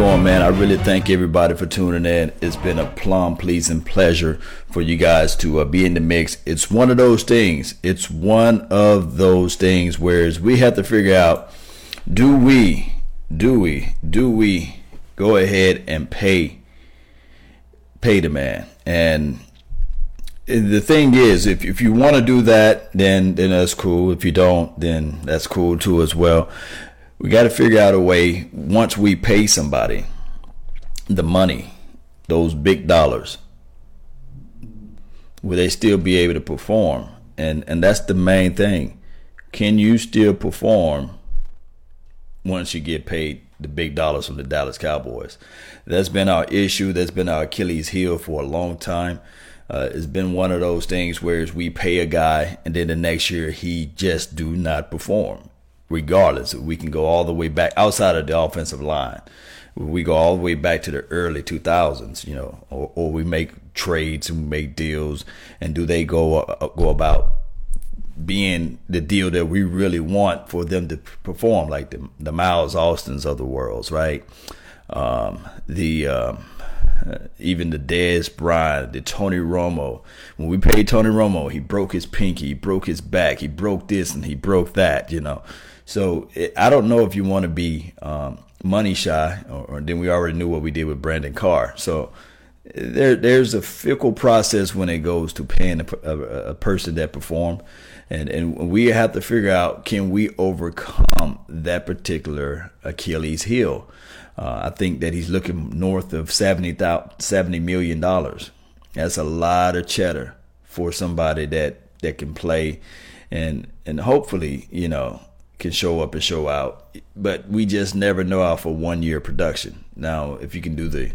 going, man. I really thank everybody for tuning in. It's been a plum pleasing pleasure for you guys to uh, be in the mix. It's one of those things. It's one of those things whereas we have to figure out do we, do we, do we go ahead and pay, pay the man? And the thing is, if if you want to do that, then then that's cool. If you don't, then that's cool too as well. We got to figure out a way once we pay somebody the money, those big dollars, will they still be able to perform? And and that's the main thing. Can you still perform once you get paid the big dollars from the Dallas Cowboys? That's been our issue. That's been our Achilles heel for a long time. Uh, it's been one of those things where we pay a guy and then the next year he just do not perform. Regardless, we can go all the way back outside of the offensive line. We go all the way back to the early 2000s, you know, or, or we make trades and make deals. And do they go uh, go about being the deal that we really want for them to perform, like the the Miles Austins of the worlds, right? Um, the um, even the Dez Bryant, the Tony Romo. When we paid Tony Romo, he broke his pinky, he broke his back, he broke this and he broke that, you know. So it, I don't know if you want to be um, money shy, or, or, then we already knew what we did with Brandon Carr. So there, there's a fickle process when it goes to paying a, a, a person that performed, and and we have to figure out can we overcome that particular Achilles heel. Uh, I think that he's looking north of 70, 70 million dollars. That's a lot of cheddar for somebody that that can play, and and hopefully you know can show up and show out. But we just never know out for one year production. Now, if you can do the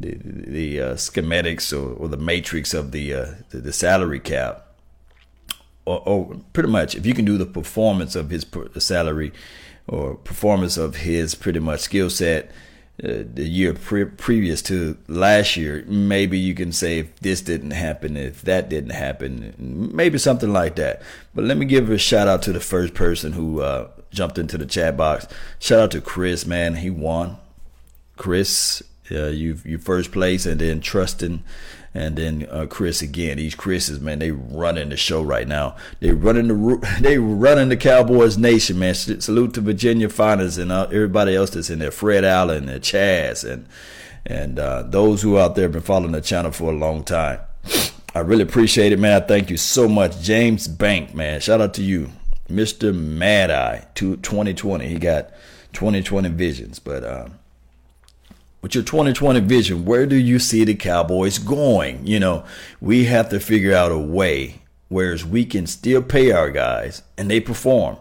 the, the uh, schematics or, or, the matrix of the, uh, the, the salary cap, or, or, pretty much if you can do the performance of his salary or performance of his pretty much skill set uh, the year pre- previous to last year, maybe you can say if this didn't happen, if that didn't happen, maybe something like that. But let me give a shout out to the first person who uh, jumped into the chat box. Shout out to Chris, man, he won. Chris, uh, you you first place, and then Trustin and then uh, Chris again. These Chris's, man, they running the show right now. They running the they running the Cowboys nation, man. Salute to Virginia Finest and uh, everybody else that's in there. Fred Allen and Chaz and and uh, those who out there have been following the channel for a long time. I really appreciate it, man. I thank you so much, James Bank, man. Shout out to you, Mister Mad Eye, to 2020. He got 2020 visions, but. Um, with your 2020 vision, where do you see the Cowboys going? You know, we have to figure out a way whereas we can still pay our guys and they perform.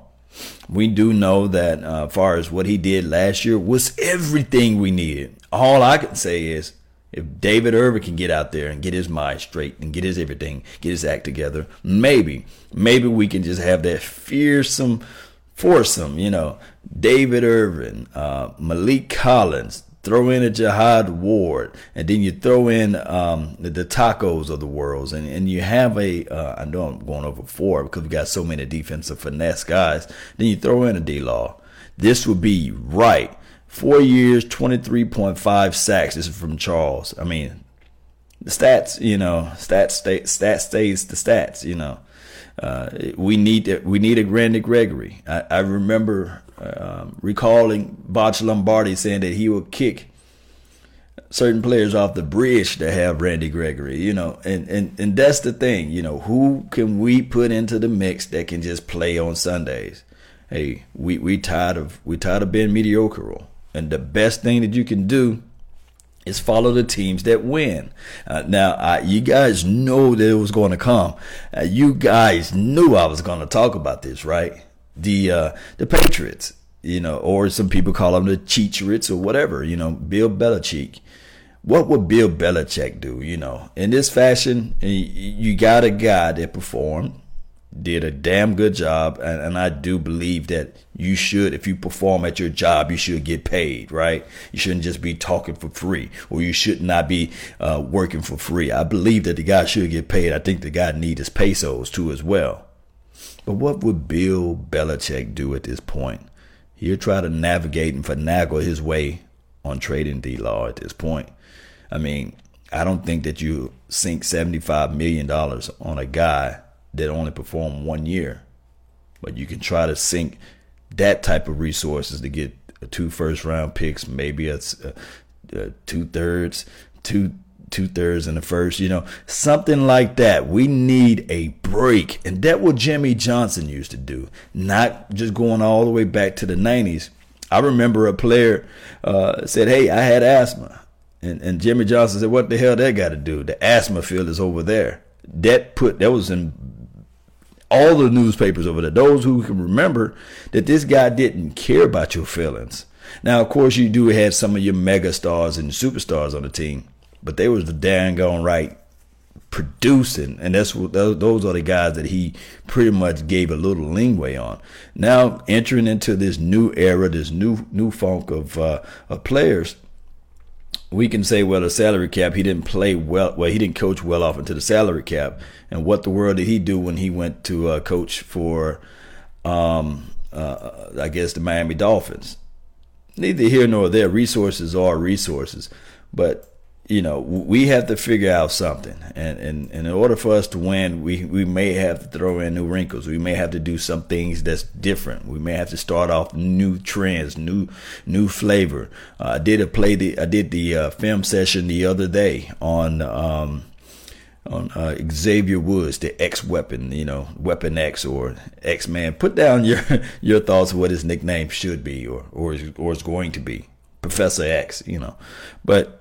We do know that uh, as far as what he did last year was everything we needed. All I can say is if David Irving can get out there and get his mind straight and get his everything, get his act together, maybe, maybe we can just have that fearsome, foursome, you know, David Irving, uh, Maliek Collins, throw in a Jihad Ward, and then you throw in um, the, the, tacos of the worlds, and, and you have a. Uh, I know I'm going over four because we got so many defensive finesse guys. Then you throw in a D Law. This would be right. Four years, 23.5 sacks. This is from Charles. I mean, the stats, you know, stats stay, stats stays the stats, you know. Uh, we need we need a Randy Gregory. I, I remember um, recalling Botch Lombardi saying that he would kick certain players off the bridge to have Randy Gregory, you know, and, and, and that's the thing, you know, who can we put into the mix that can just play on Sundays? Hey, we, we tired of we tired of being mediocre. And the best thing that you can do is follow the teams that win. Uh, now, uh, you guys know that it was going to come. Uh, you guys knew I was going to talk about this, right? the uh, the Patriots, you know, or some people call them the Cheatriots or whatever, you know, Bill Belichick. What would Bill Belichick do? You know, in this fashion, you got a guy that performed, did a damn good job, and, and I do believe that you should, if you perform at your job, you should get paid, right? You shouldn't just be talking for free, or you should not be uh, working for free. I believe that the guy should get paid. I think the guy needs his pesos too as well. But what would Bill Belichick do at this point? He'll try to navigate and finagle his way on trading D Law at this point. I mean, I don't think that you sink $75 million on a guy that only perform one year. But you can try to sink that type of resources to get two first round picks, maybe a, a, two thirds, two two thirds in the first, you know, something like that. We need a break. And that what Jimmy Johnson used to do, not just going all the way back to the 90s. I remember a player uh, said, Hey, I had asthma. And, and Jimmy Johnson said, What the hell that got to do? The asthma field is over there. That put that was in all the newspapers over there. Those who can remember that this guy didn't care about your feelings. Now, of course, you do have some of your mega stars and superstars on the team, but they was the dang on right producing, and that's what those are the guys that he pretty much gave a little leeway on. Now entering into this new era, this new new funk of uh, of players, we can say, well, the salary cap, he didn't play well. Well, he didn't coach well off into the salary cap. And what the world did he do when he went to uh, coach for, um, uh, I guess, the Miami Dolphins? Neither here nor there. Resources are resources, but you know, we have to figure out something. And, and, and, in order for us to win, we, we may have to throw in new wrinkles. We may have to do some things that's different. We may have to start off new trends, new new flavor. Uh, I did a play the I did the uh, film session the other day on um, on uh, Xavier Woods, the X Weapon, you know, Weapon X or X Man. Put down your your thoughts of what his nickname should be or or is, or is going to be, Professor X. You know, but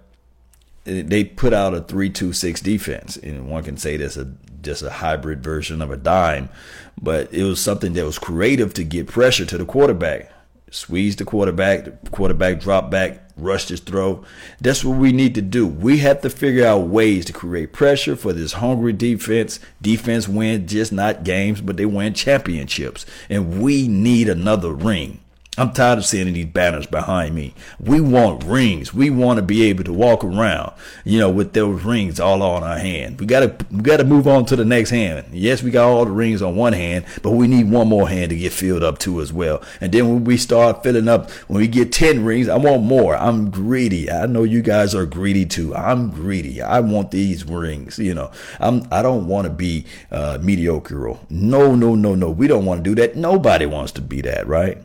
they put out a three-two-six defense, and one can say that's a just a hybrid version of a dime, but it was something that was creative to get pressure to the quarterback. Squeeze the quarterback, the quarterback drop back, rush his throw. That's what we need to do. We have to figure out ways to create pressure for this hungry defense. Defense win just not games, but they win championships. And we need another ring. I'm tired of seeing these banners behind me. We want rings. We want to be able to walk around, you know, with those rings all on our hand. We gotta we gotta move on to the next hand. Yes, we got all the rings on one hand, but we need one more hand to get filled up to as well. And then when we start filling up, when we get ten rings, I want more. I'm greedy. I know you guys are greedy too. I'm greedy. I want these rings. You know, I'm I don't want to be uh, mediocre. No, no, no, no. We don't want to do that. Nobody wants to be that, right?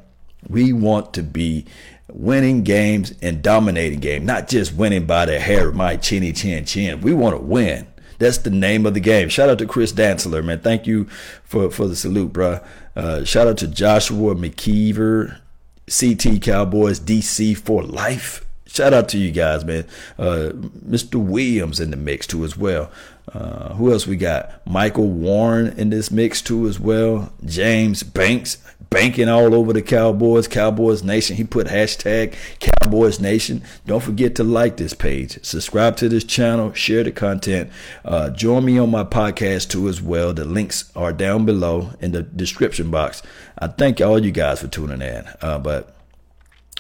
We want to be winning games and dominating games, not just winning by the hair of my chinny chin chin. We want to win. That's the name of the game. Shout out to Chris Dantzler, man. Thank you for, for the salute, bro. Uh, shout out to Joshua McKeever, CT Cowboys, DC for life. Shout out to you guys, man. Uh, Mr. Williams in the mix too as well. Uh, who else we got? Michael Warren in this mix too as well. James Banks banking all over the Cowboys, Cowboys Nation. He put hashtag Cowboys Nation. Don't forget to like this page, subscribe to this channel, share the content. Uh, join me on my podcast too as well. The links are down below in the description box. I thank all you guys for tuning in. Uh, but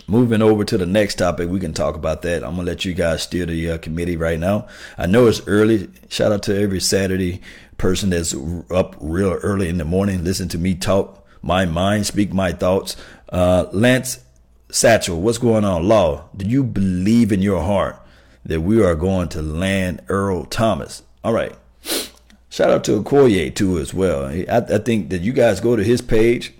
Moving over to the next topic, we can talk about that. I'm gonna let you guys steer the uh, committee right now. I know it's early. Shout out to every Saturday person that's up real early in the morning. Listen to me talk my mind, speak my thoughts. Uh, Lance Satchel, what's going on? Law, do you believe in your heart that we are going to land Earl Thomas? All right. Shout out to Okoye too as well. I, I think that you guys go to his page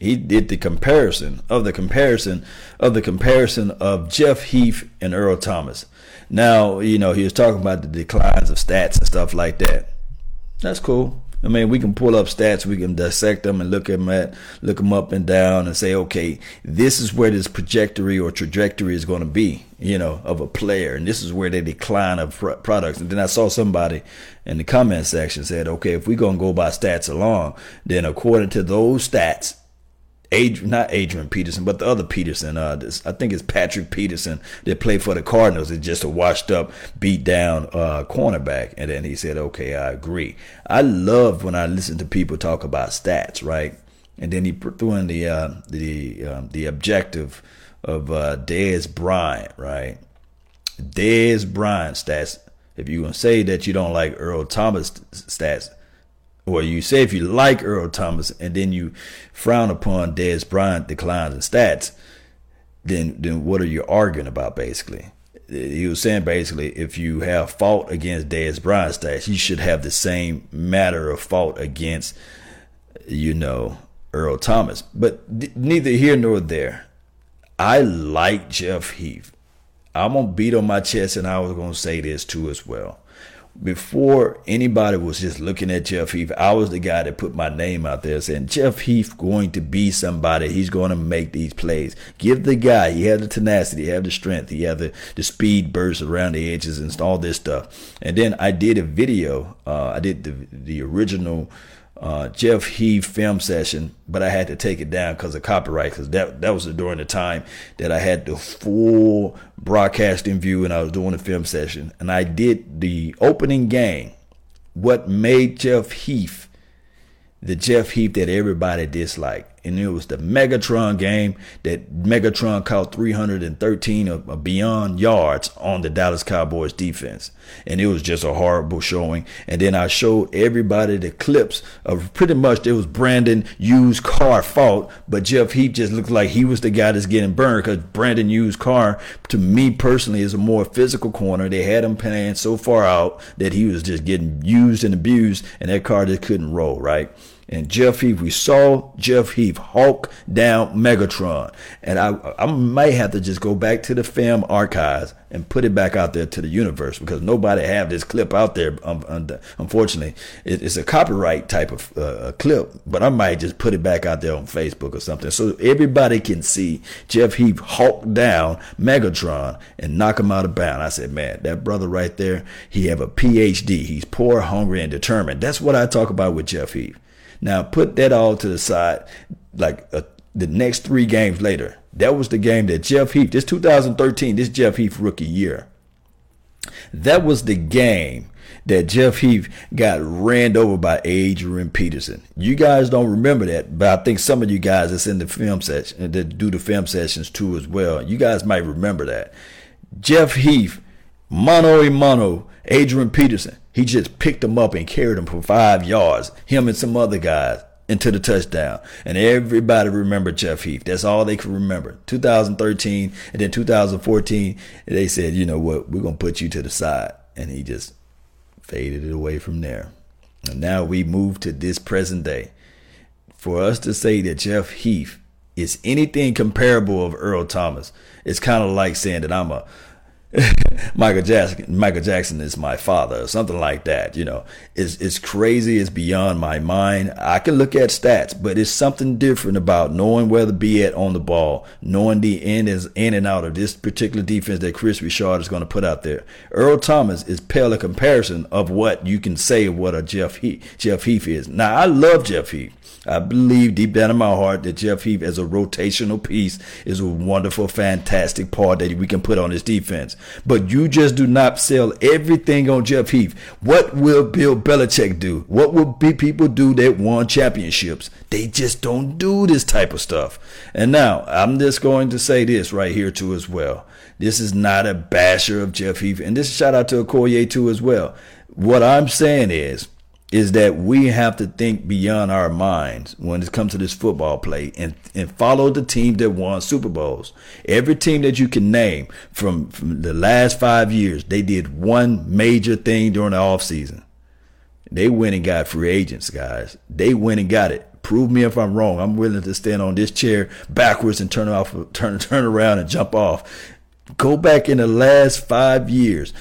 he did the comparison of the comparison of the comparison of Jeff Heath and Earl Thomas. Now, you know, he was talking about the declines of stats and stuff like that. That's cool. I mean, we can pull up stats, we can dissect them and look them at, look them up and down, and say, okay, this is where this trajectory or trajectory is going to be, you know, of a player, and this is where they decline of products. And then I saw somebody in the comment section said, okay, if we're going to go by stats alone, then according to those stats, Adrian, not Adrian Peterson, but the other Peterson. Uh, this, I think it's Patrick Peterson that played for the Cardinals. Is just a washed up, beat down uh, cornerback. And then he said, "Okay, I agree." I love when I listen to people talk about stats, right? And then he threw in the uh, the um, the objective of uh, Dez Bryant, right? Dez Bryant stats. If you're gonna say that you don't like Earl Thomas stats, or you say if you like Earl Thomas and then you frown upon Dez Bryant declines in stats, then then what are you arguing about basically? He was saying basically, if you have fault against Dez Bryant stats, you should have the same matter of fault against, you know, Earl Thomas. But neither here nor there. I like Jeff Heath. I'm gonna beat on my chest, and I was gonna say this too as well before anybody was just looking at Jeff Heath, I was the guy that put my name out there saying Jeff Heath going to be somebody. He's going to make these plays. Give the guy. He had the tenacity. He had the strength. He had the, the speed burst around the edges and all this stuff. And then I did a video. Uh, I did the the original uh, Jeff Heath film session, but I had to take it down because of copyright. Because that that was during the time that I had the full broadcasting view and I was doing the film session, and I did the opening game. What made Jeff Heath the Jeff Heath that everybody disliked. And it was the Megatron game that Megatron caught 313 or beyond yards on the Dallas Cowboys defense. And it was just a horrible showing. And then I showed everybody the clips of pretty much it was Brandon used car fault, but Jeff Heath just looked like he was the guy that's getting burned because Brandon used car, to me personally, is a more physical corner. They had him playing so far out that he was just getting used and abused, and that car just couldn't roll, right? And Jeff Heath. We saw Jeff Heath hawk down Megatron. And I, I may have to just go back to the film archives and put it back out there to the universe because nobody have this clip out there. Um, unfortunately, it's a copyright type of uh, clip, but I might just put it back out there on Facebook or something so everybody can see Jeff Heath hawk down Megatron and knock him out of bounds. I said, man, that brother right there, he have a PhD. He's poor, hungry, and determined. That's what I talk about with Jeff Heath. Now put that all to the side. Like uh, the next three games later, that was the game that Jeff Heath, this 2013, this Jeff Heath rookie year. That was the game that Jeff Heath got ran over by Adrian Peterson. You guys don't remember that, but I think some of you guys that's in the film session that do the film sessions too as well. You guys might remember that. Jeff Heath, mano a mano, Adrian Peterson. He just picked him up and carried him for five yards, him and some other guys, into the touchdown. And everybody remembered Jeff Heath. That's all they could remember. 2013 and then 2014, they said, you know what, we're going to put you to the side. And he just faded it away from there. And now we move to this present day. For us to say that Jeff Heath is anything comparable of Earl Thomas, it's kind of like saying that I'm a Michael Jackson, Michael Jackson is my father, or something like that. You know, it's it's crazy. It's beyond my mind. I can look at stats, but it's something different about knowing where to be at on the ball, knowing the in is in and out of this particular defense that Kris Richard is going to put out there. Earl Thomas is pale a comparison of what you can say of what a Jeff Heath, Jeff Heath is. Now I love Jeff Heath. I believe deep down in my heart that Jeff Heath, as a rotational piece, is a wonderful, fantastic part that we can put on his defense. But you just do not sell everything on Jeff Heath. What will Bill Belichick do? What will people do that won championships? They just don't do this type of stuff. And now I'm just going to say this right here too as well. This is not a basher of Jeff Heath, and this shout out to Okoye too as well. What I'm saying is is that we have to think beyond our minds when it comes to this football play and, and follow the team that won Super Bowls. Every team that you can name from, from the last five years, they did one major thing during the offseason. They went and got free agents, guys. They went and got it. Prove me if I'm wrong. I'm willing to stand on this chair backwards and turn off, turn, turn around and jump off. Go back in the last five years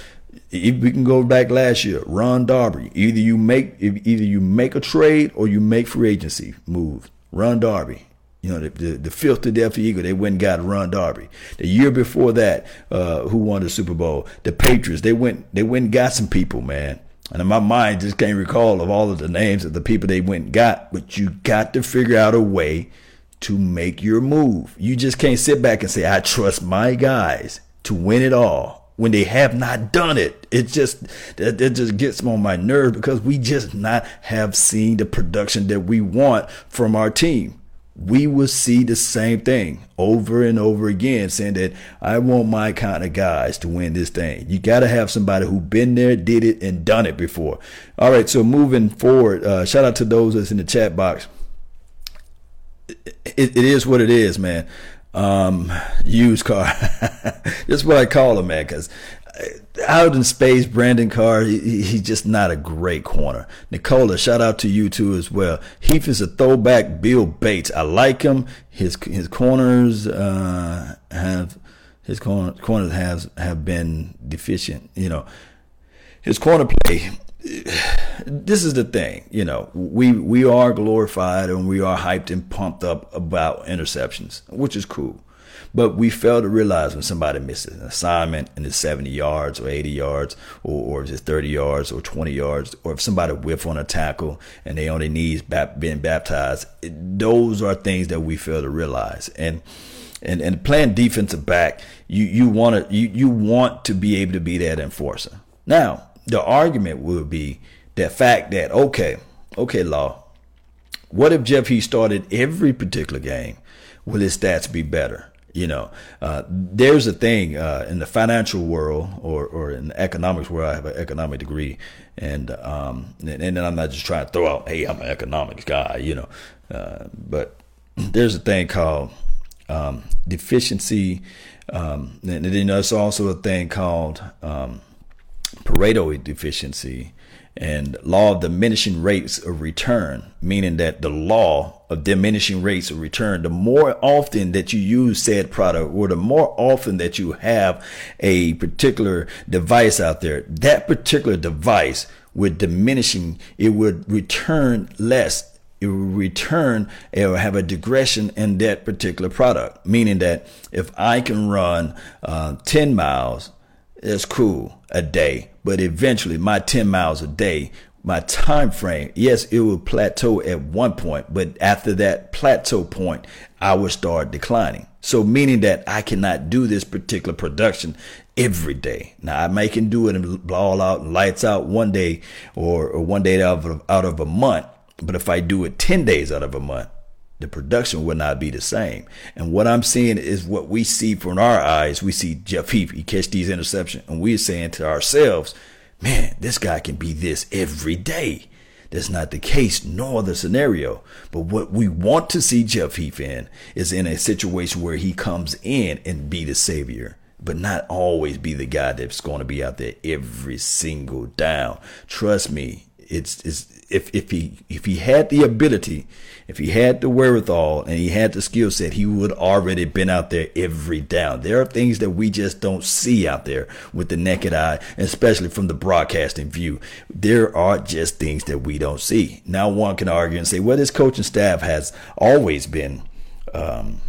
if we can go back last year, Ron Darby. Either you make either you make a trade or you make free agency move. Ron Darby. You know, the, the, the Philadelphia Eagle, they went and got Ron Darby. The year before that, uh, who won the Super Bowl? The Patriots, they went they went and got some people, man. And in my mind just can't recall of all of the names of the people they went and got, but you got to figure out a way to make your move. You just can't sit back and say, I trust my guys to win it all when they have not done it. It just that, that just gets on my nerve because we just not have seen the production that we want from our team. We will see the same thing over and over again, saying that I want my kind of guys to win this thing. You got to have somebody who been there, did it, and done it before. All right, so moving forward, uh, shout out to those that's in the chat box. it, it is what it is, man. Um, used car. That's what I call him, man, because out in space, Brandon Carr, he, he's just not a great corner. Nicola, shout out to you too as well. Heath is a throwback Bill Bates. I like him. His his corners uh, have his corner, corners has have been deficient. You know, his corner play. This is the thing, you know, we we are glorified and we are hyped and pumped up about interceptions, which is cool. But we fail to realize when somebody misses an assignment and it's 70 yards or 80 yards or, or it's 30 yards or 20 yards, or if somebody whiff on a tackle and they on their knees being baptized, it, those are things that we fail to realize. And and, and playing defensive back, you, you want to you, you want to be able to be that enforcer. Now, the argument would be the fact that okay, okay, law. What if Jeff he started every particular game? Will his stats be better? You know, uh, there's a thing uh, in the financial world or, or in economics where I have an economic degree, and um, and, and I'm not just trying to throw out, hey, I'm an economics guy, you know, uh, but there's a thing called um, deficiency, um, and then there's also a thing called um, Pareto deficiency, and law of diminishing rates of return, meaning that the law of diminishing rates of return, the more often that you use said product or the more often that you have a particular device out there, that particular device with diminishing, it would return less. It will return it or have a digression in that particular product, meaning that if I can run uh, 10 miles, that's cool a day but eventually my 10 miles a day my time frame yes it will plateau at one point but after that plateau point i will start declining. So meaning that i cannot do this particular production every day. Now i may can do it and ball out and lights out one day or, or one day out of, out of a month but if i do it 10 days out of a month the production would not be the same. And what I'm seeing is what we see from our eyes. We see Jeff Heath, he catch these interceptions, and we're saying to ourselves, man, this guy can be this every day. That's not the case, nor the scenario. But what we want to see Jeff Heath in is in a situation where he comes in and be the savior, but not always be the guy that's going to be out there every single down. Trust me, it's, it's if if he if he had the ability, if he had the wherewithal and he had the skill set, he would already been out there every down. There are things that we just don't see out there with the naked eye, especially from the broadcasting view. There are just things that we don't see. Now one can argue and say, well, this coaching staff has always been um,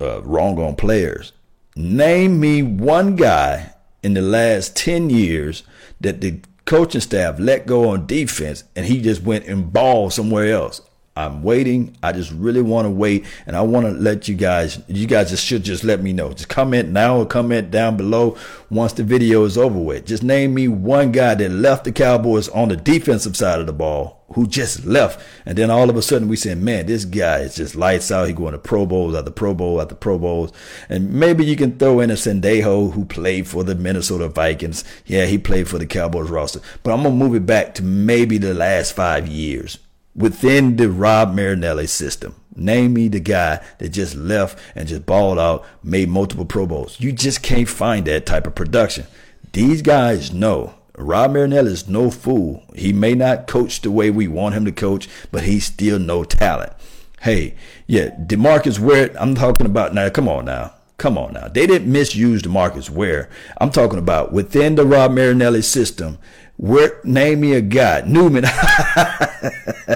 uh, wrong on players. Name me one guy in the last ten years that the coaching staff let go on defense and he just went and balled somewhere else. I'm waiting. I just really want to wait, and I want to let you guys. You guys just should just let me know. Just comment now or comment down below once the video is over with. Just name me one guy that left the Cowboys on the defensive side of the ball who just left, and then all of a sudden we said, "Man, this guy is just lights out. He going to Pro Bowls after Pro Bowl after Pro Bowls." And maybe you can throw in a Sendejo who played for the Minnesota Vikings. Yeah, he played for the Cowboys roster, but I'm gonna move it back to maybe the last five years within the Rod Marinelli system. Name me the guy that just left and just balled out, made multiple Pro Bowls. You just can't find that type of production. These guys know. Rod Marinelli is no fool. He may not coach the way we want him to coach, but he's still no talent. Hey, yeah, DeMarcus Ware, I'm talking about now. Come on now. Come on now. They didn't misuse DeMarcus Ware. I'm talking about within the Rod Marinelli system. Where name me a guy. Newman.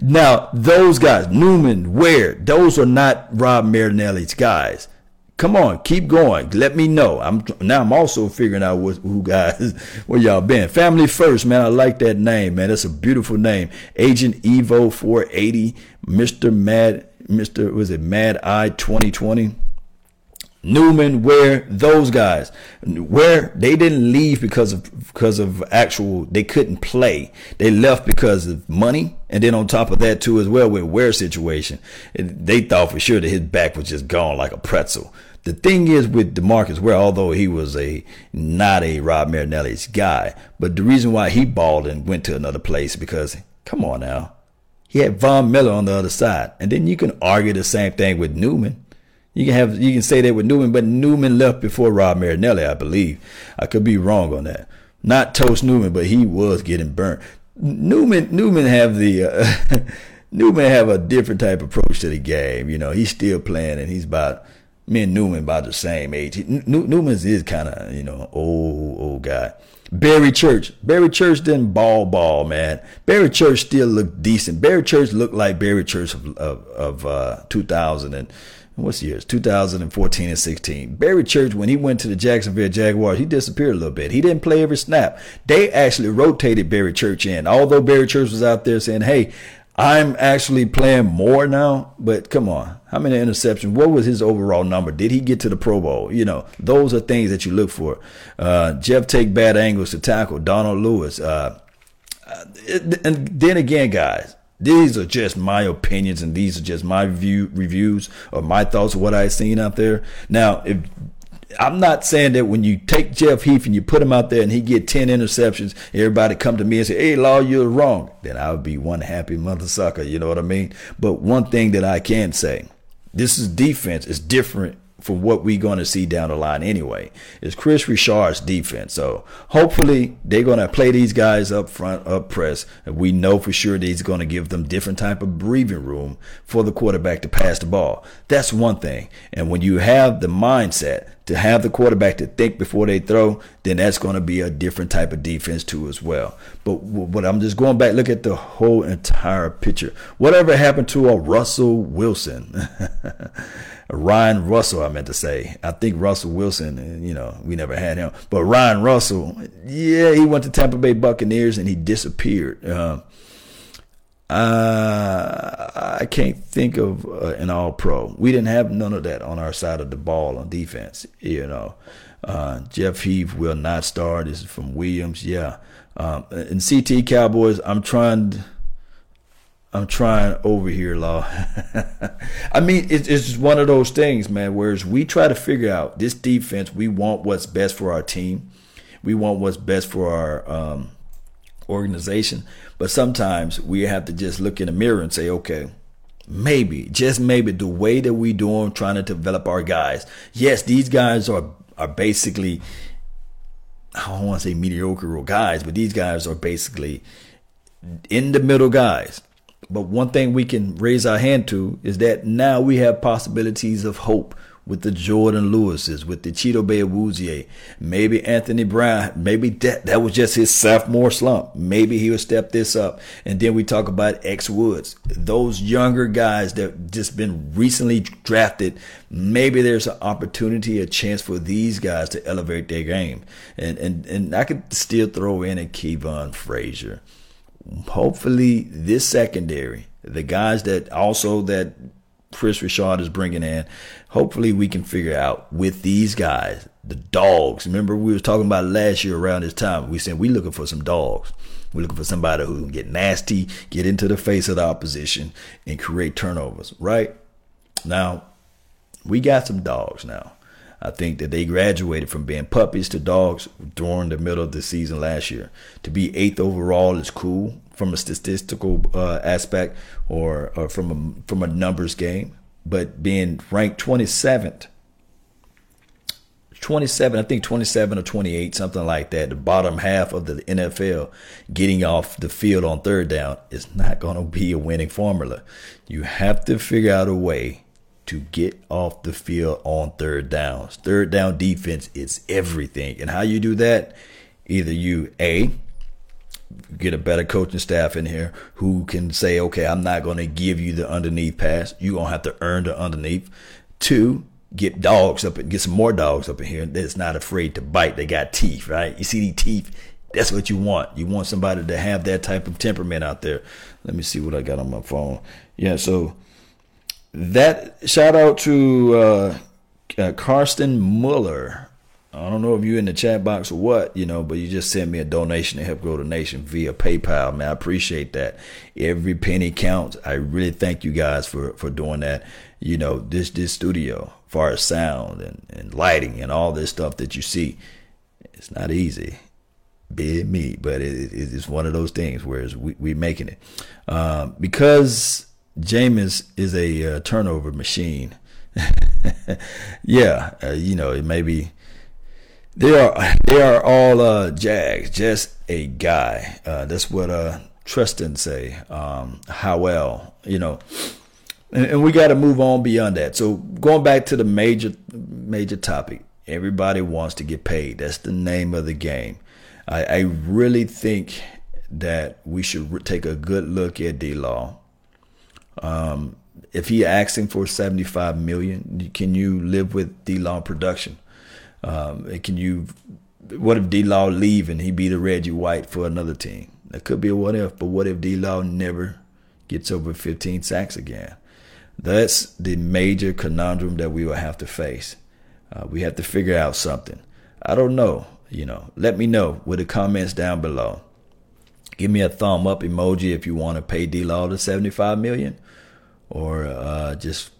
now, those guys, Newman, Ware, those are not Rod Marinelli's guys. Come on, keep going. Let me know. I'm now. I'm also figuring out what, who guys, where y'all been. Family first, man. I like that name, man. That's a beautiful name. Agent Evo 480, Mister Mad, Mister was it Mad Eye 2020. Newman, Ware, those guys, where they didn't leave because of because of actual they couldn't play. They left because of money, and then on top of that too as well with Ware situation, they thought for sure that his back was just gone like a pretzel. The thing is with DeMarcus Ware, although he was a not a Rod Marinelli's guy, but the reason why he balled and went to another place because come on now, He had Von Miller on the other side. And then you can argue the same thing with Newman. You can have you can say that with Newman, but Newman left before Rod Marinelli, I believe. I could be wrong on that. Not Toast Newman, but he was getting burnt. Newman Newman have the uh, Newman have a different type of approach to the game. You know, he's still playing, and he's about me and Newman about the same age. Newman's is kind of you know old old guy. Barry Church. Barry Church didn't ball ball, man. Barry Church still looked decent. Barry Church looked like Barry Church of of, of uh, 2000 and what's years? 2014 and 16. Barry Church, when he went to the Jacksonville Jaguars, he disappeared a little bit. He didn't play every snap. They actually rotated Barry Church in. Although Barry Church was out there saying, hey, I'm actually playing more now, but come on. How many interceptions? What was his overall number? Did he get to the Pro Bowl? You know, those are things that you look for. Uh, Jeff take bad angles to tackle. Donald Lewis. Uh, uh and then again, guys, these are just my opinions and these are just my view reviews or my thoughts of what I've seen out there. Now, if I'm not saying that when you take Jeff Heath and you put him out there and he get 10 interceptions, everybody come to me and say, hey, Law, you're wrong. Then I would be one happy mother sucker. You know what I mean? But one thing that I can say, this is defense is different for what we're going to see down the line anyway. Is Kris Richard's defense. So hopefully they're going to play these guys up front, up press. And we know for sure that he's going to give them different type of breathing room for the quarterback to pass the ball. That's one thing. And when you have the mindset to have the quarterback to think before they throw, then that's going to be a different type of defense too as well. But what I'm just going back, look at the whole entire picture. Whatever happened to a Russell Wilson? Ryan Russell, I meant to say. I think Russell Wilson, you know, we never had him. But Ryan Russell, yeah, he went to Tampa Bay Buccaneers and he disappeared. Uh, uh, I can't think of uh, an all pro. We didn't have none of that on our side of the ball on defense, you know. Uh, Jeff Heath will not start. This is from Williams. Yeah. Um, and CT Cowboys, I'm trying. I'm trying over here, Law. I mean, it's, it's just one of those things, man. Whereas we try to figure out this defense, we want what's best for our team, we want what's best for our um, organization. But sometimes we have to just look in the mirror and say, okay, maybe, just maybe, the way that we doing trying to develop our guys. Yes, these guys are are basically, I don't want to say mediocre guys, but these guys are basically in the middle guys but one thing we can raise our hand to is that now we have possibilities of hope with the Jordan Lewises, with the Chidobe Awuzie, maybe Anthony Brown, maybe that, that was just his sophomore slump. Maybe he'll step this up. And then we talk about X Woods, those younger guys that just been recently drafted. Maybe there's an opportunity, a chance for these guys to elevate their game. And, and, and I could still throw in a Kavon Frazier hopefully this secondary, the guys that also that Kris Richard is bringing in, hopefully we can figure out with these guys, the dogs. Remember we were talking about last year around this time. We said we looking for some dogs. We're looking for somebody who can get nasty, get into the face of the opposition, and create turnovers. Right now, we got some dogs now. I think that they graduated from being puppies to dogs during the middle of the season last year. To be eighth overall is cool from a statistical uh, aspect or, or from a from a numbers game, but being ranked 27th 27, I think 27 or 28, something like that, the bottom half of the NFL getting off the field on third down is not going to be a winning formula. You have to figure out a way to get off the field on third downs. Third down defense is everything. And how you do that? Either you, A, get a better coaching staff in here who can say, okay, I'm not going to give you the underneath pass. You're going to have to earn the underneath. Two, get dogs up and get some more dogs up in here that's not afraid to bite. They got teeth, right? You see these teeth. That's what you want. You want somebody to have that type of temperament out there. Let me see what I got on my phone. Yeah, so that shout out to uh, uh, Karsten Muller. I don't know if you're in the chat box or what, you know, but you just sent me a donation to help grow the nation via PayPal. Man, I appreciate that. Every penny counts. I really thank you guys for for doing that. You know, this this studio, far as sound and, and lighting and all this stuff that you see, it's not easy. be me, but it, it's one of those things. Whereas we we making it um, because Jameis is a uh, turnover machine. yeah, uh, you know it may be. They are they are all uh, Jags, just a guy. Uh, that's what uh, Tristan say. Um, how well, you know, and, and we got to move on beyond that. So going back to the major major topic, everybody wants to get paid. That's the name of the game. I, I really think that we should take a good look at D Law. Um, if he asking for 75 million, can you live with D Law production? Um, can you? What if D Law leave and he be the Reggie White for another team? That could be a what if. But what if D Law never gets over 15 sacks again? That's the major conundrum that we will have to face. Uh, we have to figure out something. I don't know. You know, let me know with the comments down below. Give me a thumb up emoji if you want to pay D Law the 75 million, or uh, just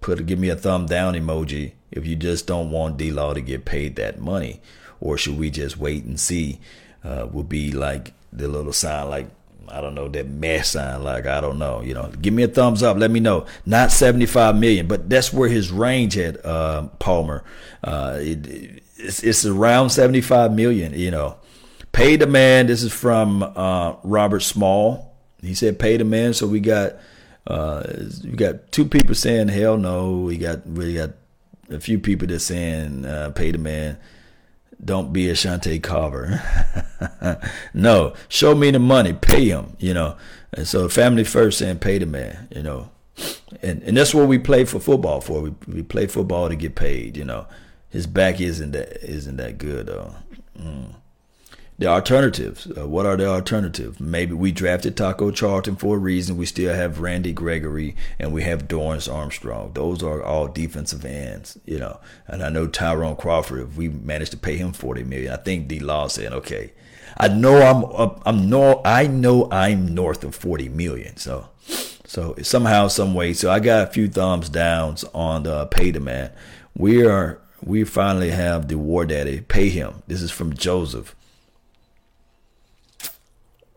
put give me a thumb down emoji if you just don't want D Law to get paid that money, or should we just wait and see? Uh, will be like the little sign, like I don't know that mess sign, like I don't know. You know, give me a thumbs up. Let me know. Not seventy five million, but that's where his range at uh, Palmer. Uh, it, it's, it's around 75 million, you know. Pay the man. This is from uh, Robert Small. He said, "Pay the man." So we got uh, we got two people saying, "Hell no." We got we got a few people that saying, uh, "Pay the man." Don't be a Shante Carver. no, show me the money, pay him. You know, and so family first saying, "Pay the man." You know, and and that's what we play for football for. We we play football to get paid. You know, his back isn't that isn't that good though. Mm. The alternatives. Uh, what are the alternatives? Maybe we drafted Taco Charlton for a reason. We still have Randy Gregory and we have Dorance Armstrong. Those are all defensive ends, you know. And I know Tyrone Crawford. If we managed to pay him forty million, I think D. Law said, "Okay, I know I'm up, I'm no I know I'm north of forty million. So, so somehow, some way. So I got a few thumbs downs on the pay the man. We are we finally have the war daddy pay him. This is from Joseph.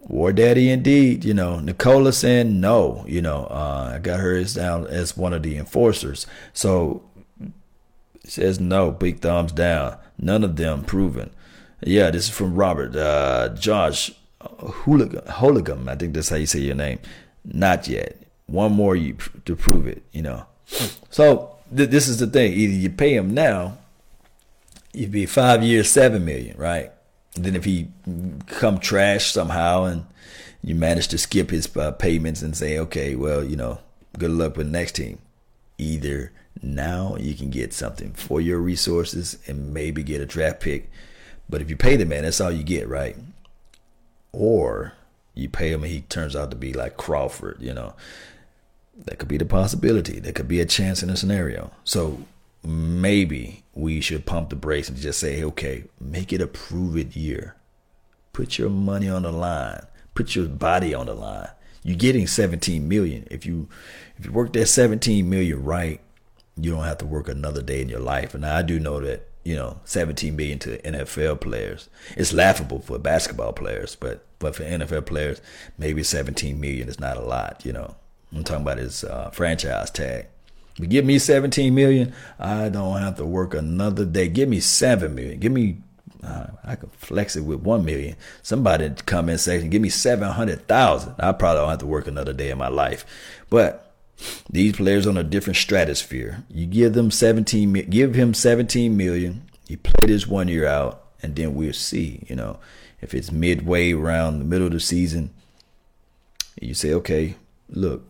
War daddy indeed, you know. Nicola saying no, you know. Uh, I got her as down as one of the enforcers. So says no, big thumbs down. None of them proven. Yeah, this is from Robert. Uh, Josh Hooligan, Hooligan, I think that's how you say your name. Not yet. One more you to prove it, you know. So th- this is the thing. Either you pay him now, you'd be five years, seven million, right? Then if he come trash somehow and you manage to skip his uh, payments and say, okay, well, you know, good luck with the next team. Either now you can get something for your resources and maybe get a draft pick. But if you pay the man, that's all you get, right? Or you pay him and he turns out to be like Crawford, you know. That could be the possibility. There could be a chance in a scenario. So maybe we should pump the brakes and just say, okay, make it a prove it year. Put your money on the line. Put your body on the line. You're getting 17 million. If you if you work that 17 million right, you don't have to work another day in your life. And I do know that, you know, 17 million to NFL players. It's laughable for basketball players, but but for NFL players, maybe 17 million is not a lot, you know. I'm talking about his uh, franchise tag. But give me 17 million, I don't have to work another day. Give me 7 million. Give me uh, I can flex it with 1 million. Somebody come in section, give me 700,000. I probably don't have to work another day in my life. But these players on a different stratosphere. You give them 17 give him 17 million. You play this one year out and then we'll see, you know, if it's midway around the middle of the season, you say, okay, look,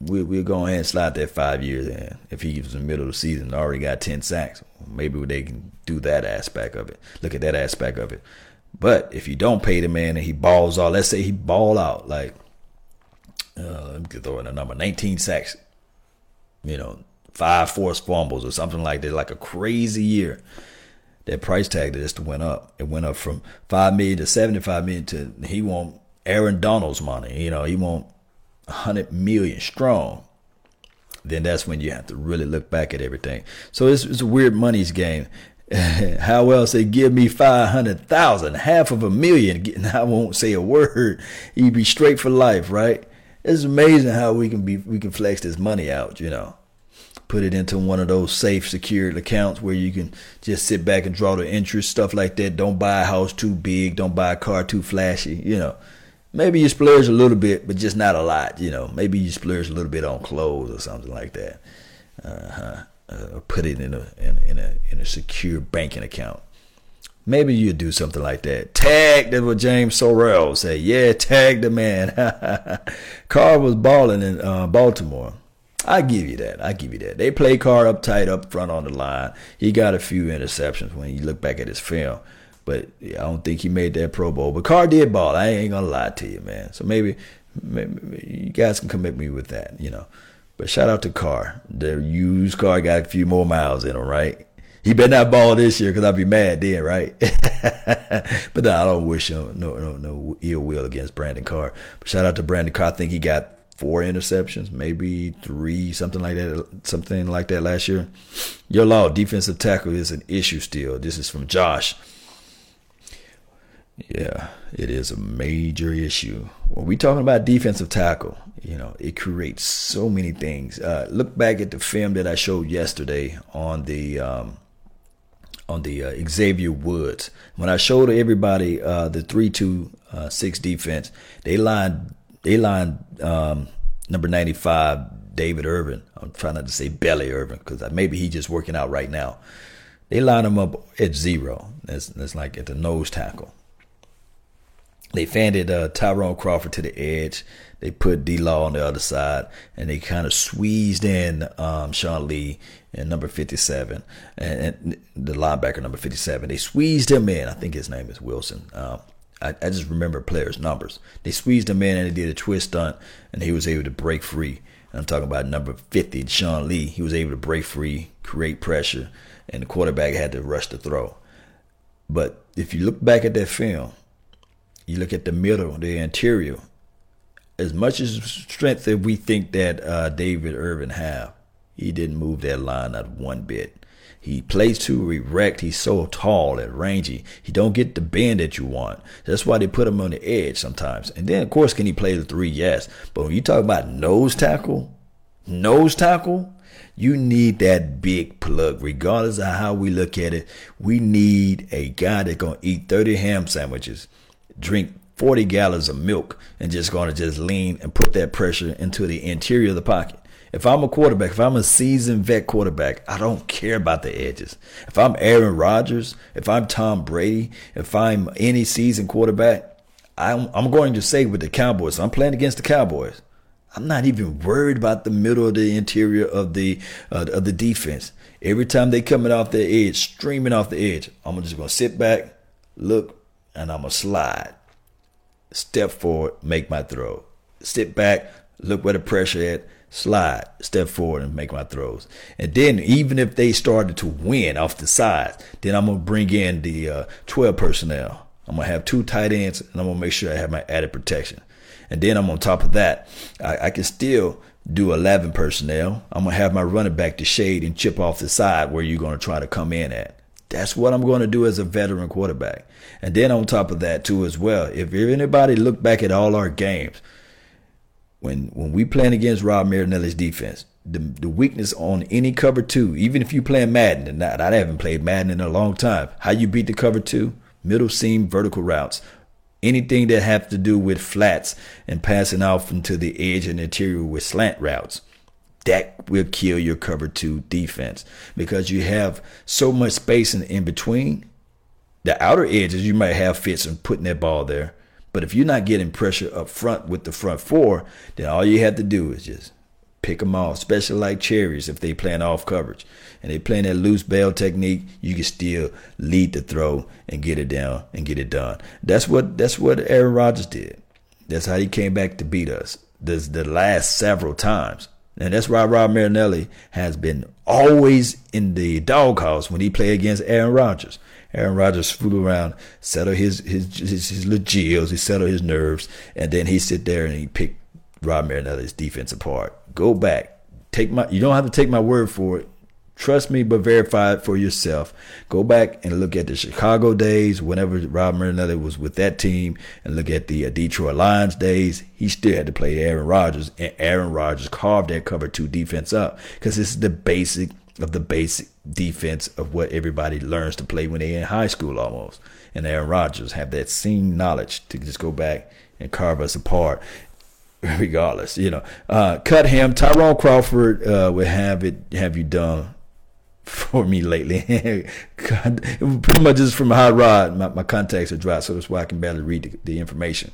we, we'll go ahead and slide that five years in. If he was in the middle of the season already got 10 sacks, maybe they can do that aspect of it. Look at that aspect of it. But if you don't pay the man and he balls out, let's say he ball out like, uh, let me throw in a number, 19 sacks, you know, five forced fumbles or something like that, like a crazy year. That price tag that just went up. It went up from five million to seventy-five million to he want Aaron Donald's money. You know, he want 100 million strong, then that's when you have to really look back at everything. So it's, it's a weird money's game. How else they give me five hundred thousand, half of a million, and I won't say a word. You'd be straight for life, right? It's amazing how we can be we can flex this money out, you know. Put it into one of those safe, secured accounts where you can just sit back and draw the interest, stuff like that. Don't buy a house too big, don't buy a car too flashy, you know. Maybe you splurge a little bit, but just not a lot, you know. Maybe you splurge a little bit on clothes or something like that. Uh-huh uh, put it in a, in, in, a in a secure banking account. Maybe you do something like that. Tag that's what James Sorrell say. Yeah, tag the man. Carr was balling in uh, Baltimore. I give you that. I give you that. They play Carr up tight up front on the line. He got a few interceptions when you look back at his film, but I don't think he made that Pro Bowl. But Carr did ball. I ain't gonna lie to you, man. So maybe, maybe you guys can come at me with that. You know. But shout out to Carr. The used car got a few more miles in him, right? He better not ball this year because I'd be mad then, right? but no, I don't wish him no, no, no ill will against Brandon Carr. But shout out to Brandon Carr. I think he got four interceptions, maybe three, something like that, something like that last year. Your law, defensive tackle is an issue still. This is from Josh. Yeah, it is a major issue. When we talking about defensive tackle, you know, it creates so many things. Uh, look back at the film that I showed yesterday on the um, on the uh, Xavier Woods. When I showed everybody uh, the three two uh, six defense, they lined they lined um, number ninety five David Irving. I'm trying not to say Belly Irving because maybe he's just working out right now. They lined him up at zero. That's that's like at the nose tackle. They fanned uh, Tyrone Crawford to the edge. They put D Law on the other side, and they kind of squeezed in um, Sean Lee and number 57, and, and, the linebacker number 57. They squeezed him in. I think his name is Wilson. Um, I, I, just remember players' numbers. They squeezed him in, and they did a twist stunt, and he was able to break free. And I'm talking about number 50, Sean Lee. He was able to break free, create pressure, and the quarterback had to rush the throw. But if you look back at that film, you look at the middle, the interior, as much as strength that we think that uh, David Irving have, he didn't move that line not one bit. He plays too erect. He's so tall and rangy. He don't get the bend that you want. That's why they put him on the edge sometimes. And then, of course, can he play the three? Yes. But when you talk about nose tackle, nose tackle, you need that big plug. Regardless of how we look at it, we need a guy that's going to eat 30 ham sandwiches, drink 40 gallons of milk and just going to just lean and put that pressure into the interior of the pocket. If I'm a quarterback, if I'm a seasoned vet quarterback, I don't care about the edges. If I'm Aaron Rodgers, if I'm Tom Brady, if I'm any seasoned quarterback, I'm, I'm going to say with the Cowboys, I'm playing against the Cowboys. I'm not even worried about the middle of the interior of the uh, of the defense. Every time they coming off the edge, streaming off the edge, I'm just gonna sit back, look, and I'm gonna slide step forward, make my throw. Sit back, look where the pressure at, slide, step forward and make my throws. And then even if they started to win off the sides, then I'm gonna bring in the uh, 12 personnel. I'm gonna have two tight ends, and I'm gonna make sure I have my added protection. And then I'm on top of that, I, I can still do 11 personnel. I'm gonna have my running back to shade and chip off the side where you're gonna try to come in at. That's what I'm going to do as a veteran quarterback. And then on top of that too as well, if anybody look back at all our games, when when we playing against Rod Marinelli's defense, the the weakness on any cover two, even if you playing Madden, and I, I haven't played Madden in a long time, how you beat the cover two? Middle seam vertical routes. Anything that has to do with flats and passing off into the edge and interior with slant routes that will kill your cover two defense because you have so much space in, between. The outer edges, you might have fits in putting that ball there. But if you're not getting pressure up front with the front four, then all you have to do is just pick them off, especially like cherries if they playing off coverage and they playing that loose bail technique, you can still lead the throw and get it down and get it done. That's what that's what Aaron Rodgers did. That's how he came back to beat us. The, the last several times. And that's why Rod Marinelli has been always in the doghouse when he played against Aaron Rodgers. Aaron Rodgers flew around, settle his his his, his little gills, he settled his nerves, and then he sit there and he picked Rod Marinelli's defense apart. Go back, take my. You don't have to take my word for it. Trust me, but verify it for yourself. Go back and look at the Chicago days, whenever Rod Marinelli was with that team, and look at the uh, Detroit Lions days. He still had to play Aaron Rodgers, and Aaron Rodgers carved that cover two defense up because this is the basic of the basic defense of what everybody learns to play when they're in high school almost. And Aaron Rodgers have that same knowledge to just go back and carve us apart regardless, you know. Uh, cut him. Tyrone Crawford uh, would have it. Have you done for me lately. Pretty much just from Hot Rod, my, my contacts are dry, so that's why I can barely read the, the information.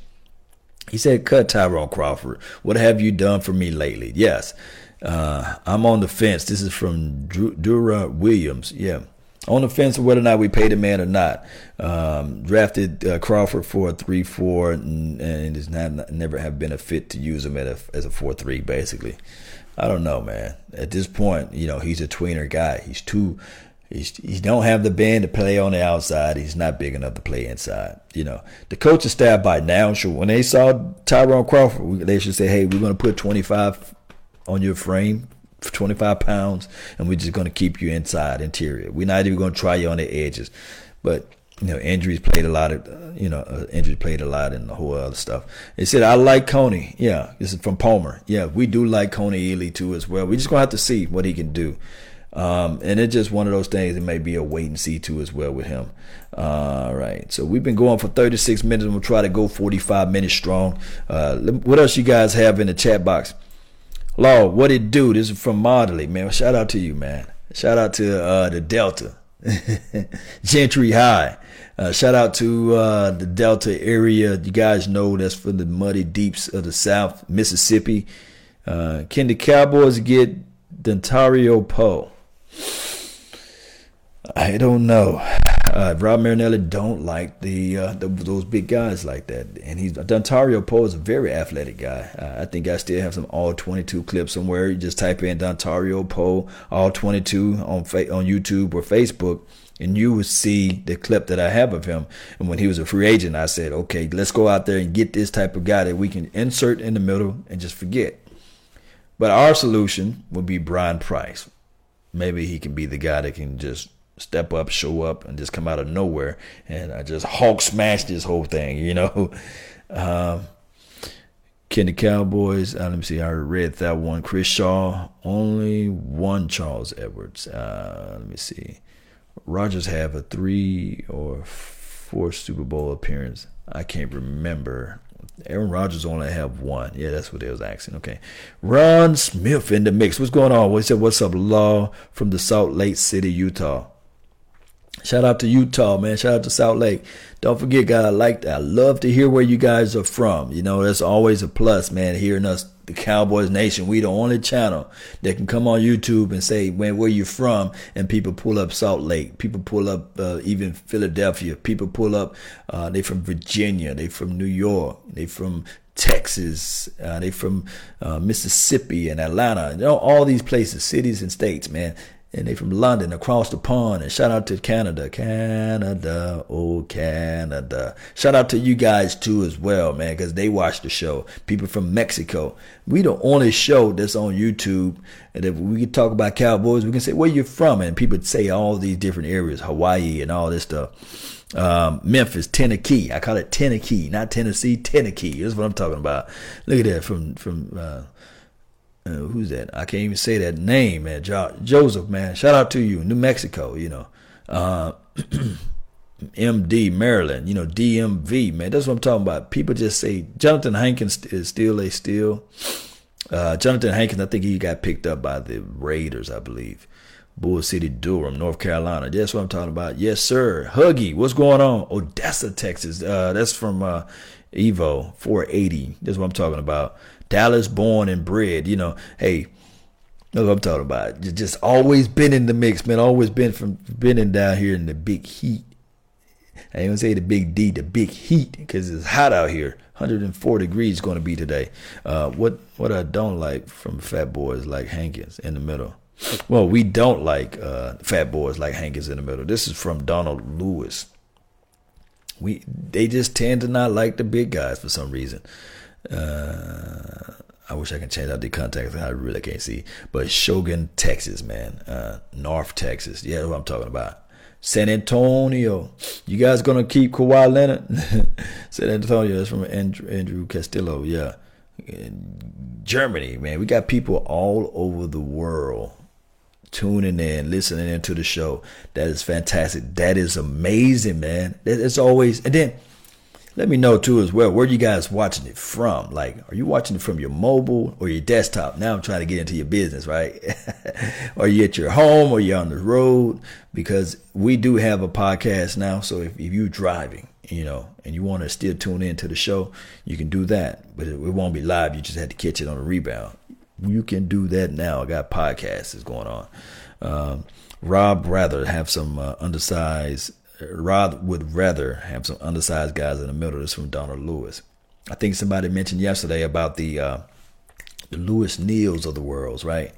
He said, Cut Tyrone Crawford. What have you done for me lately? Yes. Uh, I'm on the fence. This is from Dura Williams. Yeah. On the fence of whether or not we paid the man or not. Um, drafted uh, Crawford for a 3 4 and, and has not, never have been a fit to use him a, as a 4 3, basically. I don't know, man. At this point, you know, he's a tweener guy. He's too. He's, he don't have the band to play on the outside. He's not big enough to play inside. You know, the coaching staff by now, sure, when they saw Tyrone Crawford, they should say, "Hey, we're going to put 25 on your frame, 25 pounds, and we're just going to keep you inside interior. We're not even going to try you on the edges." But you know, injuries played a lot of, uh, you know, uh, injuries played a lot in the whole other stuff. They said, I like Kony. Yeah, this is from Palmer. Yeah, we do like Kony Ealy too as well. We're just gonna have to see what he can do. Um, and it's just one of those things. It may be a wait and see too as well with him. All right. So we've been going for 36 minutes. We'll try to go 45 minutes strong. Uh, what else you guys have in the chat box? Law, what it do? This is from Modelly, man. Shout out to you, man. Shout out to uh, the Delta. Gentry High. Uh, shout out to uh, the Delta area. You guys know that's for the muddy deeps of the South, Mississippi. Uh, can the Cowboys get Dontari Poe? I don't know. Uh, Rod Marinelli don't like the, uh, the, those big guys like that, and he's Dontari Poe is a very athletic guy. Uh, I think I still have some all twenty two clips somewhere. You just type in Dontari Poe all twenty two on fa- on YouTube or Facebook, and you will see the clip that I have of him. And when he was a free agent, I said, okay, let's go out there and get this type of guy that we can insert in the middle and just forget. But our solution would be Brian Price. Maybe he can be the guy that can just step up, show up, and just come out of nowhere and I just Hulk smash this whole thing, you know. Um, can the Cowboys, uh, let me see, I read that one. Chris Shaw, only one Charles Edwards. Uh, let me see. Rodgers have a three or four Super Bowl appearance. I can't remember. Aaron Rodgers only have one. Yeah, that's what they was asking. Okay. Ron Smith in the mix. What's going on? He said, What's up, Law from the Salt Lake City, Utah? Shout out to Utah, man. Shout out to Salt Lake. Don't forget, guys, I like that. I love to hear where you guys are from. You know, that's always a plus, man, hearing us, the Cowboys Nation. We the only channel that can come on YouTube and say, man, where you from? And people pull up Salt Lake. People pull up uh, even Philadelphia. People pull up, uh, they from Virginia. They from New York. They from Texas. Uh, they from uh, Mississippi and Atlanta. You know, all these places, cities and states, man and they from London across the pond. And shout out to Canada, Canada, oh Canada. Shout out to you guys too as well, man, because they watch the show. People from Mexico. We the only show that's on YouTube. And if we can talk about Cowboys, we can say where you're from, and people say all these different areas, Hawaii and all this stuff. Um, Memphis, Tennessee. I call it Tennessee, not Tennessee, Tennessee. That's what I'm talking about. Look at that from from. Uh, uh, who's that? I can't even say that name, man. Jo- Joseph, man. Shout out to you, New Mexico. You know, uh, MD Maryland. You know, DMV, man. That's what I'm talking about. People just say Jonathan Hankins is still a steal. Uh, Jonathan Hankins, I think he got picked up by the Raiders, I believe. Bull City, Durham, North Carolina. That's what I'm talking about. Yes, sir. Huggy, what's going on? Odessa, Texas. Uh, that's from uh, Evo 480. That's what I'm talking about. Dallas born and bred. You know, hey, know what I'm talking about. Just always been in the mix, man. Always been from been in down here in the big heat. I ain't gonna say the big D, the big heat, because it's hot out here. 104 degrees going to be today. Uh, what what I don't like from fat boys like Hankins in the middle. Well, we don't like uh, fat boys like Hankins in the middle. This is from Donald Lewis. We they just tend to not like the big guys for some reason. Uh, I wish I can change out the contacts. I really can't see. But Shogun, Texas, man. Uh, North Texas. Yeah, what I'm talking about. San Antonio. You guys gonna keep Kawhi Leonard? San Antonio. That's from Andrew, Andrew Castillo. Yeah. Germany, man. We got people all over the world tuning in, listening into the show. That is fantastic. That is amazing, man. It's always and then let me know too as well. Where you guys watching it from? Like, are you watching it from your mobile or your desktop? Now I'm trying to get into your business, right? are you at your home or you're on the road? Because we do have a podcast now. So if, if you're driving, you know, and you want to still tune in to the show, you can do that. But it, it won't be live. You just had to catch it on a rebound. You can do that now. I got podcasts is going on. Um, Rob rather have some uh, undersized Rod would rather have some undersized guys in the middle. This from Donald Lewis. I think somebody mentioned yesterday about the uh, the Lewis Neals of the worlds, right?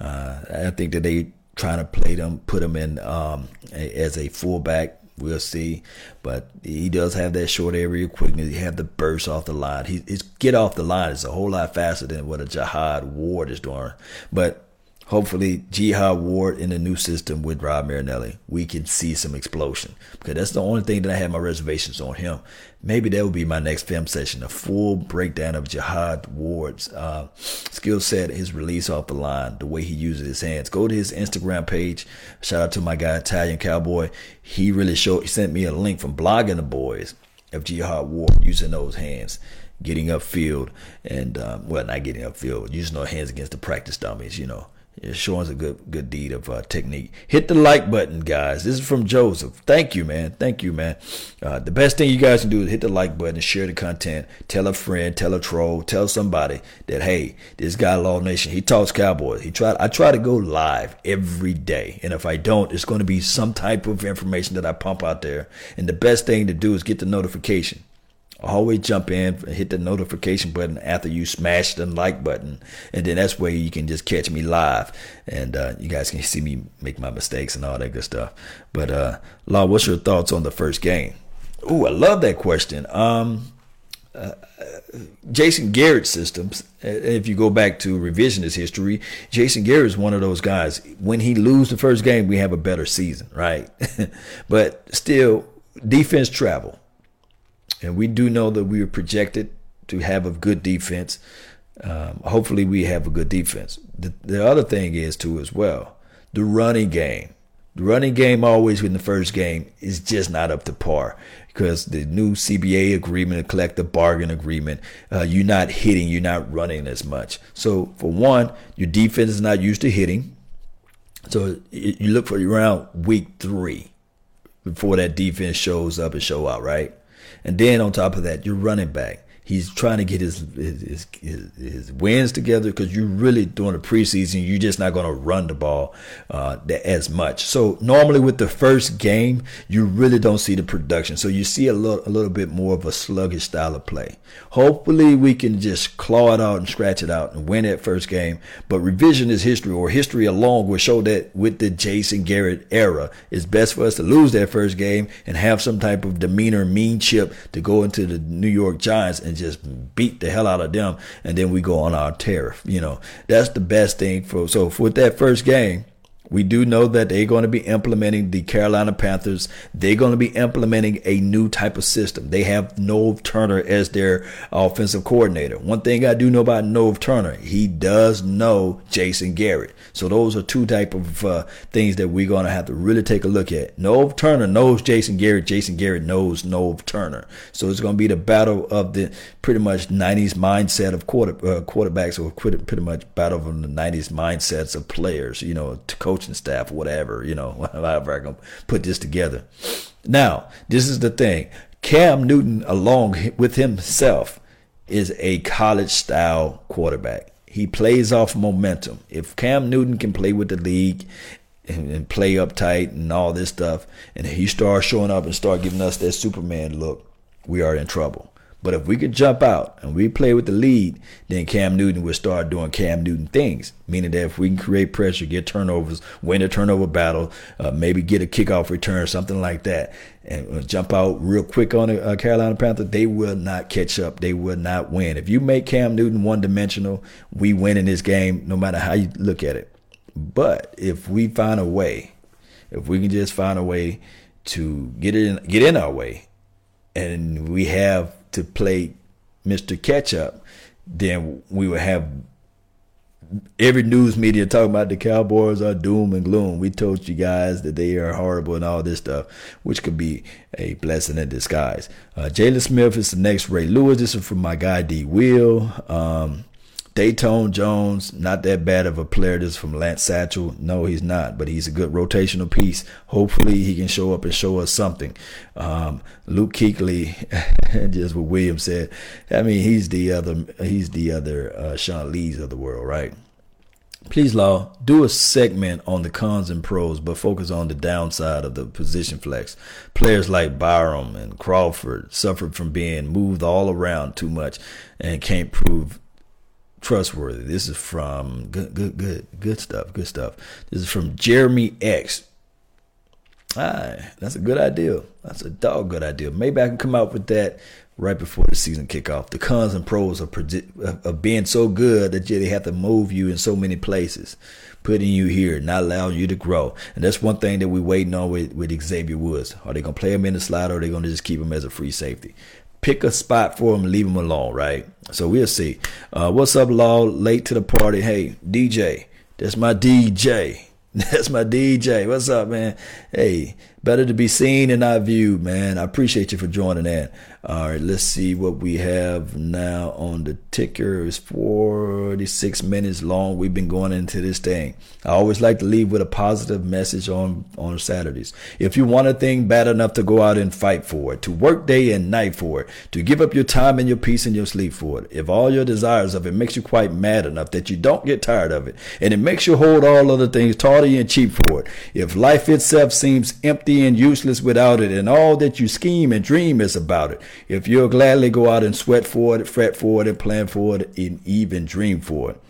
Uh, I think that they trying to play them, put them in um, as a fullback. We'll see, but he does have that short area quickness. He have the burst off the line. He, his get off the line is a whole lot faster than what a Jihad Ward is doing. But hopefully Jihad Ward in the new system with Rod Marinelli, we can see some explosion. Because that's the only thing that I have my reservations on him. Maybe that will be my next film session, a full breakdown of Jihad Ward's uh, skill set, his release off the line, the way he uses his hands. Go to his Instagram page. Shout out to my guy Italian Cowboy. He really showed. He sent me a link from blogging the boys of Jihad Ward using those hands getting upfield and um, well not getting upfield using those hands against the practice dummies you know it's showing us a good good deed of uh, technique. Hit the like button, guys. This is from Joseph. Thank you, man. Thank you, man. Uh, the best thing you guys can do is hit the like button share the content. Tell a friend, tell a troll, tell somebody that hey, this guy Law Nation, he talks Cowboys. He tried. I try to go live every day, and if I don't, it's going to be some type of information that I pump out there. And the best thing to do is get the notification always jump in and hit the notification button after you smash the like button and then that's where you can just catch me live and uh, you guys can see me make my mistakes and all that good stuff but uh law what's your thoughts on the first game oh i love that question um uh, Jason Garrett systems. Uh, if you go back to revisionist history, Jason Garrett is one of those guys. When he lose the first game, we have a better season, right? but still, defense travel. And we do know that we are projected to have a good defense. Um, hopefully, we have a good defense. The, the other thing is, too, as well, the running game. The running game always in the first game is just not up to par because the new CBA agreement, the collective bargain agreement, uh, you're not hitting, you're not running as much. So for one, your defense is not used to hitting. So you look for around week three before that defense shows up and show out, right? And then on top of that, you're running back he's trying to get his his, his, his wins together because you're really during the preseason. You're just not going to run the ball uh, as much. So normally with the first game, you really don't see the production. So you see a little a little bit more of a sluggish style of play. Hopefully we can just claw it out and scratch it out and win that first game. But revision is history, or history alone will show that with the Jason Garrett era, it's best for us to lose that first game and have some type of demeanor, mean chip to go into the New York Giants and just beat the hell out of them, and then we go on our tariff. You know, that's the best thing for. So for that first game, we do know that they're going to be implementing the Carolina Panthers. They're going to be implementing a new type of system. They have Norv Turner as their offensive coordinator. One thing I do know about Norv Turner, he does know Jason Garrett. So those are two type of uh, things that we're going to have to really take a look at. Norv Turner knows Jason Garrett. Jason Garrett knows Norv Turner. So it's going to be the battle of the pretty much 90s mindset of quarter, uh, quarterbacks or pretty much battle of the 90s mindsets of players, you know, to coach coaching staff, whatever, you know, however I can put this together. Now, this is the thing. Cam Newton, along with himself, is a college style quarterback. He plays off momentum. If Cam Newton can play with the league and, and play uptight and all this stuff, and he starts showing up and start giving us that Superman look, we are in trouble. But if we could jump out and we play with the lead, then Cam Newton would start doing Cam Newton things. Meaning that if we can create pressure, get turnovers, win a turnover battle, uh, maybe get a kickoff return, something like that, and jump out real quick on the uh, Carolina Panthers, they will not catch up. They will not win. If you make Cam Newton one dimensional, we win in this game, no matter how you look at it. But if we find a way, if we can just find a way to get in, get in our way, and we have to play Mr. Ketchup, then we would have every news media talking about the Cowboys are doom and gloom. We told you guys that they are horrible and all this stuff, which could be a blessing in disguise. Uh, Jaylon Smith is the next Ray Lewis. This is from my guy D. Will. Um, Datone Jones, not that bad of a player. This is from Lance Satchel. No, he's not, but he's a good rotational piece. Hopefully, he can show up and show us something. Um, Luke Kuechly, just what William said. I mean, he's the other, he's the other uh, Sean Lees of the world, right? Please, Law, do a segment on the cons and pros, but focus on the downside of the position flex. Players like Byron and Crawford suffered from being moved all around too much and can't prove trustworthy. This is from good, good, good, good stuff. Good stuff. This is from Jeremy X. Ah, that's a good idea. That's a dog good idea. Maybe I can come out with that right before the season kickoff. The cons and pros of, of being so good that they have to move you in so many places, putting you here, not allowing you to grow. And that's one thing that we're waiting on with, with Xavier Woods. Are they gonna play him in the slot, or are they gonna just keep him as a free safety? Pick a spot for him, leave him alone, right? So we'll see. Uh, what's up, Law? Late to the party. Hey, DJ. That's my DJ. That's my DJ. What's up, man? Hey, better to be seen and not viewed, man. I appreciate you for joining in. All right, let's see what we have now on the ticker. It's 46 minutes long. We've been going into this thing. I always like to leave with a positive message on, on Saturdays. If you want a thing bad enough to go out and fight for it, to work day and night for it, to give up your time and your peace and your sleep for it, if all your desires of it makes you quite mad enough that you don't get tired of it, and it makes you hold all other things tawdry and cheap for it, if life itself seems empty and useless without it, and all that you scheme and dream is about it, if you'll gladly go out and sweat for it, fret for it, and plan for it, and even dream for it,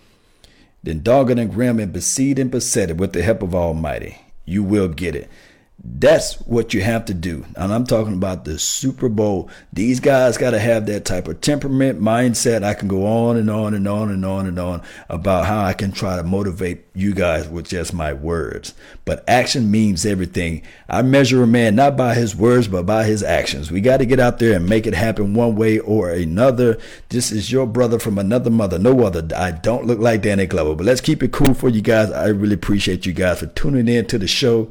then dogged and grim and besieged and beset it with the help of Almighty, you will get it. That's what you have to do. And I'm talking about the Super Bowl. These guys got to have that type of temperament, mindset. I can go on and on and on and on and on about how I can try to motivate you guys with just my words. But action means everything. I measure a man not by his words, but by his actions. We got to get out there and make it happen one way or another. This is your brother from another mother, no other. I don't look like Danny Glover, but let's keep it cool for you guys. I really appreciate you guys for tuning in to the show.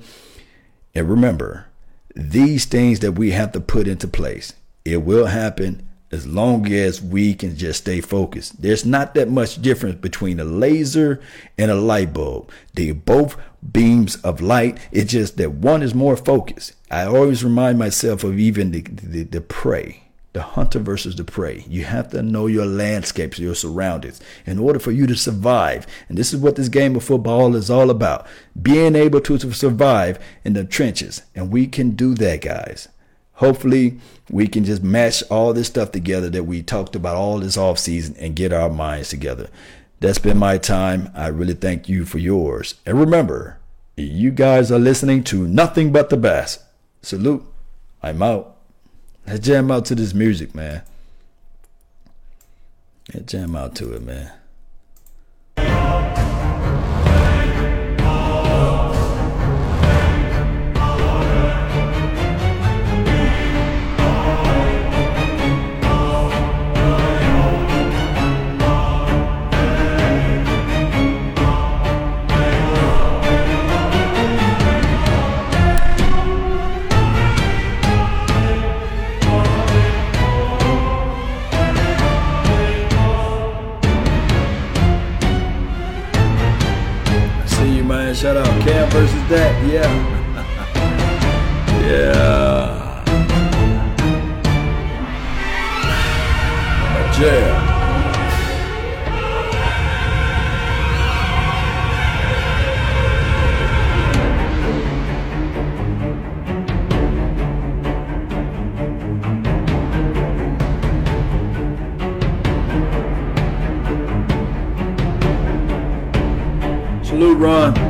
And remember, these things that we have to put into place, it will happen as long as we can just stay focused. There's not that much difference between a laser and a light bulb. They both beams of light. It's just that one is more focused. I always remind myself of even the, the, the prey the hunter versus the prey. You have to know your landscapes, your surroundings, in order for you to survive. And this is what this game of football is all about being able to, survive in the trenches. And we can do that, guys. Hopefully, we can just match all this stuff together that we talked about all this off season and get our minds together. That's been my time. I really thank you for yours. And remember, you guys are listening to nothing but the best. Salute. I'm out. Let's jam out to this music, man. Let's jam out to it, man. that, yeah. yeah. A. Salute, Ron.